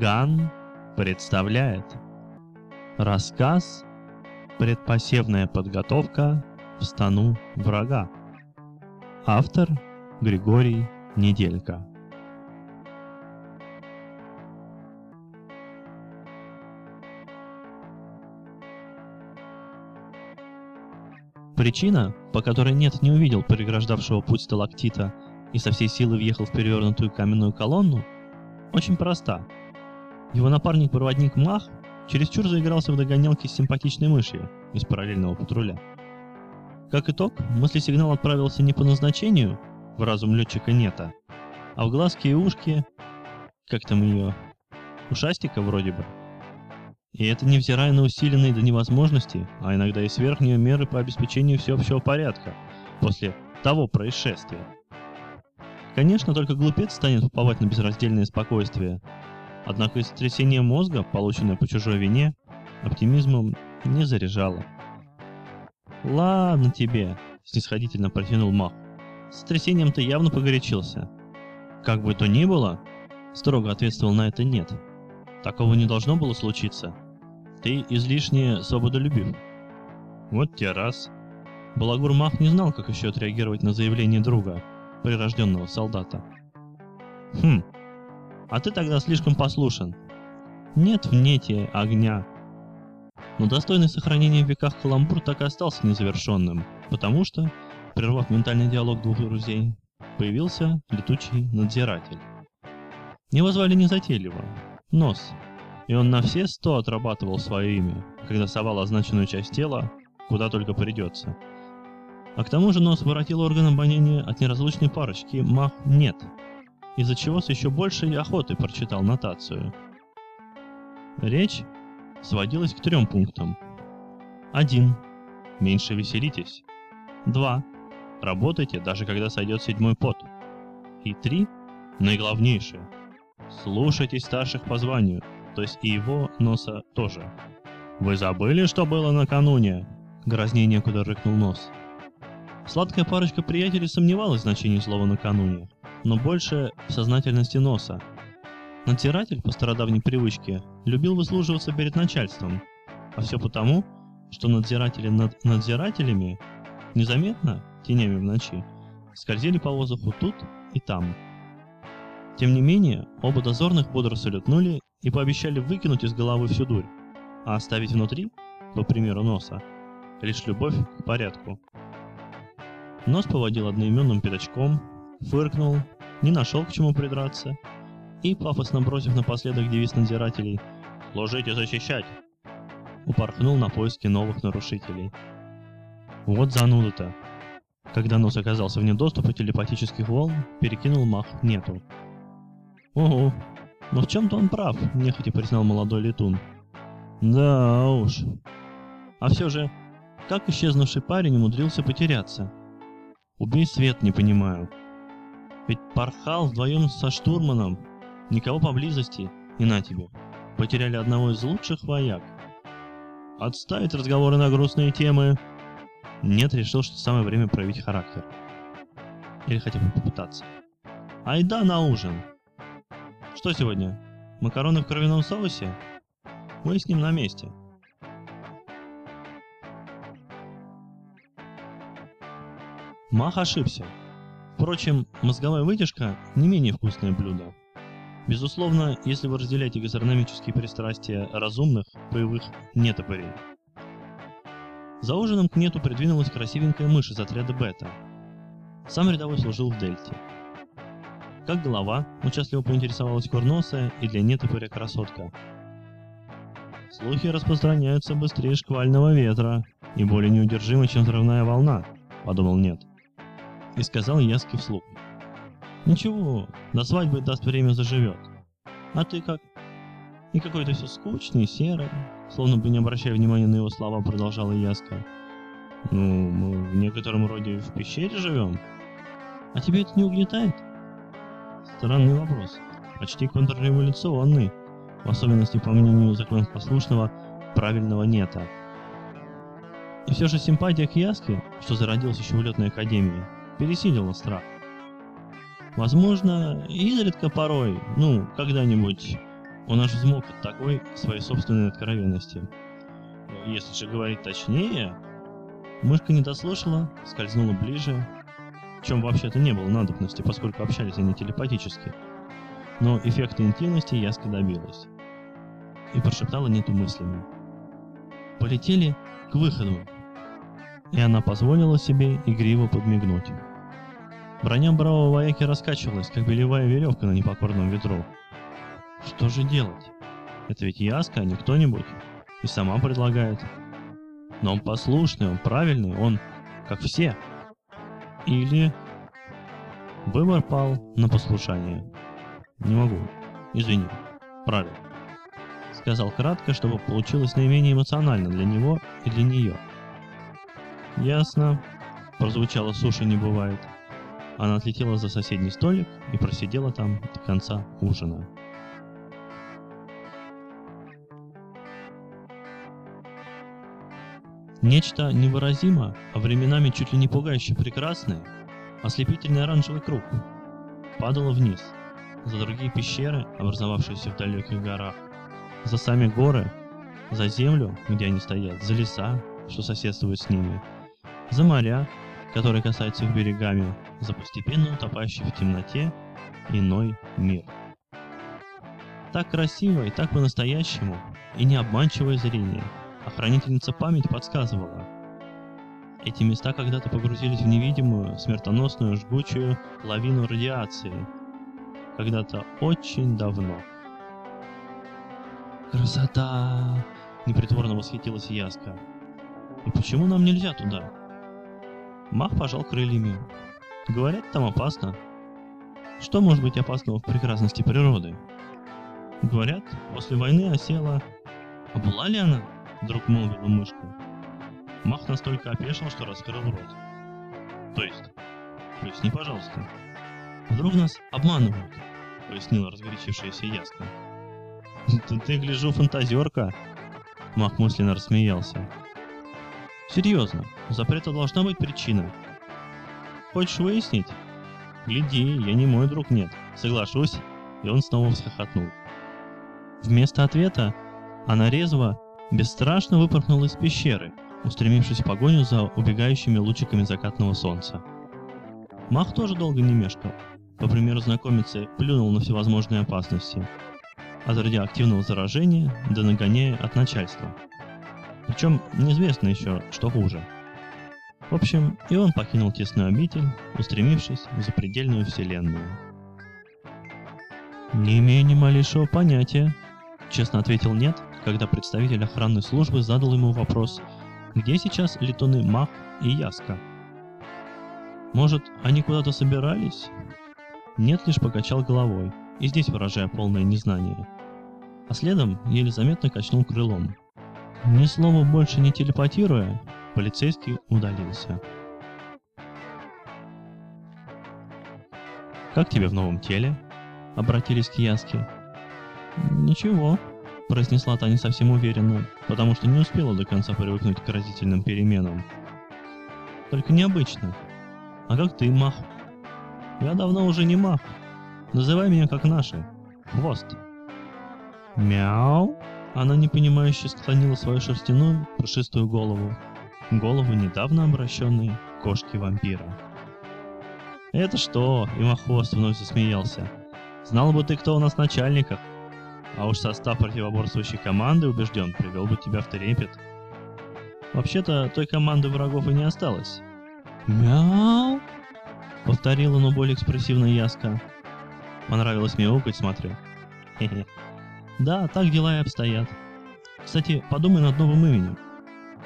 Ган представляет рассказ «Предпосевная подготовка в стану врага». Автор Григорий Неделька. Причина, по которой нет не увидел преграждавшего путь сталактита и со всей силы въехал в перевернутую каменную колонну, очень проста. Его напарник-проводник Мах чересчур заигрался в догонялки с симпатичной мышью из параллельного патруля. Как итог, мысли-сигнал отправился не по назначению, в разум летчика Нета, а в глазки и ушки, как там ее, ушастика вроде бы. И это невзирая на усиленные до невозможности, а иногда и сверхние меры по обеспечению всеобщего порядка после того происшествия. Конечно, только глупец станет уповать на безраздельное спокойствие. Однако сотрясение мозга, полученное по чужой вине, оптимизмом не заряжало. «Ладно тебе», — снисходительно протянул Мах. «С сотрясением ты явно погорячился». «Как бы то ни было», — строго ответствовал на это «нет». «Такого не должно было случиться. Ты излишне свободолюбив. Вот те раз. Балагур Мах не знал, как еще отреагировать на заявление друга, прирожденного солдата. Хм, а ты тогда слишком послушен. Нет в нете огня. Но достойный сохранения в веках каламбур так и остался незавершенным, потому что, прервав ментальный диалог двух друзей, появился летучий надзиратель. Его звали незатейливо — Нос, и он на все сто отрабатывал свое имя, когда совал означенную часть тела, куда только придется. А к тому же нос воротил орган обоняния от неразлучной парочки «Мах нет», из-за чего с еще большей охотой прочитал нотацию. Речь сводилась к трем пунктам. 1. Меньше веселитесь. 2. Работайте, даже когда сойдет седьмой пот. И 3. Наиглавнейшее. Слушайтесь старших по званию, то есть и его носа тоже. «Вы забыли, что было накануне?» Грознее некуда рыкнул нос. Сладкая парочка приятелей сомневалась в значении слова «накануне», но больше в сознательности носа. Надзиратель, по стародавней привычке, любил выслуживаться перед начальством, а все потому, что надзиратели над надзирателями незаметно, тенями в ночи, скользили по воздуху тут и там. Тем не менее, оба дозорных бодро салютнули и пообещали выкинуть из головы всю дурь, а оставить внутри, по примеру носа, лишь любовь к порядку. Нос поводил одноименным пятачком, фыркнул, не нашел к чему придраться, и, пафосно бросив напоследок девиз надзирателей «Служить и защищать!», упорхнул на поиски новых нарушителей. Вот зануда-то. Когда нос оказался вне доступа телепатических волн, перекинул мах нету. Ого, но в чем-то он прав, нехотя признал молодой летун. Да уж. А все же, как исчезнувший парень умудрился потеряться? Убей свет, не понимаю. Ведь порхал вдвоем со штурманом, никого поблизости, и на тебе. Потеряли одного из лучших вояк. Отставить разговоры на грустные темы. Нет, решил, что самое время проявить характер. Или хотя бы попытаться. Айда на ужин. Что сегодня? Макароны в кровяном соусе? Выясним на месте. Мах ошибся. Впрочем, мозговая вытяжка не менее вкусное блюдо. Безусловно, если вы разделяете гастрономические пристрастия разумных, боевых нетопырей. За ужином к нету придвинулась красивенькая мышь из отряда Бета. Сам рядовой служил в Дельте. Как голова, участливо поинтересовалась курносая и для нетопыря красотка. Слухи распространяются быстрее шквального ветра и более неудержимы, чем взрывная волна, подумал нет. И сказал Яски вслух. Ничего, до свадьбы даст время заживет. А ты как? И какой-то все скучный, серый, словно бы не обращая внимания на его слова, продолжала Яска. Ну, мы в некотором роде в пещере живем. А тебе это не угнетает? Странный вопрос. Почти контрреволюционный, в особенности по мнению законопослушного правильного нета. И все же симпатия к Яске, что зародился еще в летной академии, пересилила страх. Возможно, изредка порой, ну, когда-нибудь, Он аж взмок от такой своей собственной откровенности. Если же говорить точнее, мышка не дослушала, скользнула ближе, в чем вообще-то не было надобности, поскольку общались они телепатически. Но эффекта интимности Яска добилась. И прошептала нету мыслями. Полетели к выходу. И она позволила себе игриво подмигнуть. Броня бравого вояки раскачивалась, как белевая веревка на непокорном ветру. Что же делать? Это ведь Яска, а не кто-нибудь. И сама предлагает. Но он послушный, он правильный, он как все. Или... Выбор пал на послушание. Не могу. Извини. Правильно. Сказал кратко, чтобы получилось наименее эмоционально для него и для нее. Ясно. Прозвучало суши не бывает. Она отлетела за соседний столик и просидела там до конца ужина. Нечто невыразимо, а временами чуть ли не пугающе прекрасное, ослепительный оранжевый круг, падало вниз, за другие пещеры, образовавшиеся в далеких горах, за сами горы, за землю, где они стоят, за леса, что соседствуют с ними, за моря, которые касаются их берегами, за постепенно утопающий в темноте иной мир. Так красиво и так по-настоящему, и не обманчивое зрение – Охранительница память подсказывала. Эти места когда-то погрузились в невидимую, смертоносную, жгучую лавину радиации. Когда-то очень давно. «Красота!» — непритворно восхитилась Яска. «И почему нам нельзя туда?» Мах пожал крыльями. «Говорят, там опасно». Что может быть опасного в прекрасности природы? Говорят, после войны осела... А была ли она? Вдруг молвила мышка. Мах настолько опешил, что раскрыл рот. То есть? Поясни, пожалуйста. Вдруг нас обманывают, пояснила разгорячившаяся Яска. Ты, ты гляжу, фантазерка. Мах мысленно рассмеялся. Серьезно, у запрета должна быть причина. Хочешь выяснить? Гляди, я не мой друг, нет. Соглашусь. И он снова всхохотнул. Вместо ответа она резво бесстрашно выпорхнул из пещеры, устремившись в погоню за убегающими лучиками закатного солнца. Мах тоже долго не мешкал. По примеру знакомицы, плюнул на всевозможные опасности. От радиоактивного заражения до нагоняя от начальства. Причем неизвестно еще, что хуже. В общем, и он покинул тесную обитель, устремившись в запредельную вселенную. «Не имею ни малейшего понятия», — честно ответил «нет», когда представитель охранной службы задал ему вопрос, где сейчас летуны Мах и Яска. Может, они куда-то собирались? Нет, лишь покачал головой, и здесь выражая полное незнание. А следом еле заметно качнул крылом. Ни слова больше не телепатируя, полицейский удалился. «Как тебе в новом теле?» — обратились к Яске. «Ничего», произнесла та не совсем уверенно, потому что не успела до конца привыкнуть к разительным переменам. Только необычно. А как ты, Мах? Я давно уже не Мах. Называй меня как наши. Хвост. Мяу. Она непонимающе склонила свою шерстяную, пушистую голову. Голову недавно обращенной кошки-вампира. «Это что?» — и Махвост вновь засмеялся. «Знал бы ты, кто у нас в начальниках. А уж состав противоборствующей команды, убежден, привел бы тебя в трепет. Вообще-то, той команды врагов и не осталось. «Мяу!» — повторила, но более экспрессивно Яска. Понравилось мяукать, смотрю. Хе-хе. Да, так дела и обстоят. Кстати, подумай над новым именем.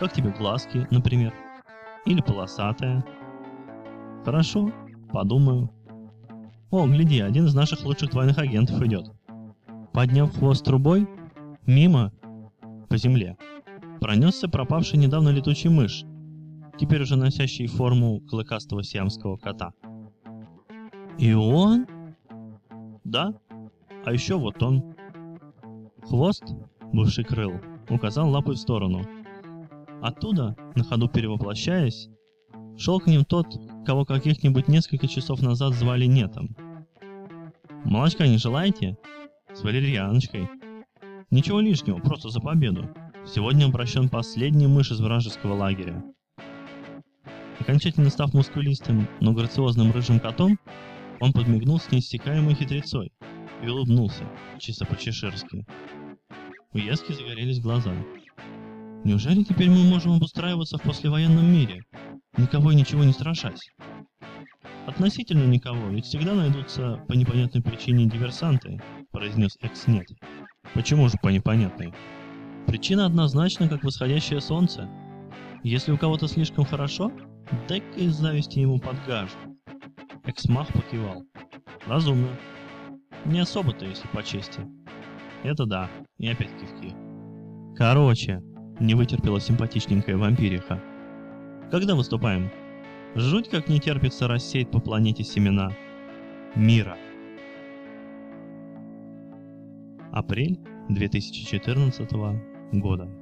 Как тебе глазки, например? Или полосатая? Хорошо, подумаю. О, гляди, один из наших лучших двойных агентов идет. Подняв хвост трубой, мимо, по земле, пронесся пропавший недавно летучий мышь, теперь уже носящий форму клыкастого сиамского кота. И он? Да, а еще вот он. Хвост, бывший крыл, указал лапой в сторону. Оттуда, на ходу перевоплощаясь, шел к ним тот, кого каких-нибудь несколько часов назад звали Нетом. «Молочка не желаете?» с валерьяночкой. Ничего лишнего, просто за победу. Сегодня обращен последний мышь из вражеского лагеря. Окончательно став мускулистым, но грациозным рыжим котом, он подмигнул с неиссякаемой хитрецой и улыбнулся, чисто по-чеширски. У Ески загорелись глаза. Неужели теперь мы можем обустраиваться в послевоенном мире, никого и ничего не страшась? Относительно никого, ведь всегда найдутся по непонятной причине диверсанты, произнес Экснет. Почему же по непонятной? Причина однозначна, как восходящее солнце. Если у кого-то слишком хорошо, дай-ка из зависти ему подгажу. Эксмах покивал. Разумно. Не особо-то, если по чести. Это да, и опять кивки. Короче, не вытерпела симпатичненькая вампириха. Когда выступаем? Жуть как не терпится рассеять по планете семена мира. Апрель 2014 года.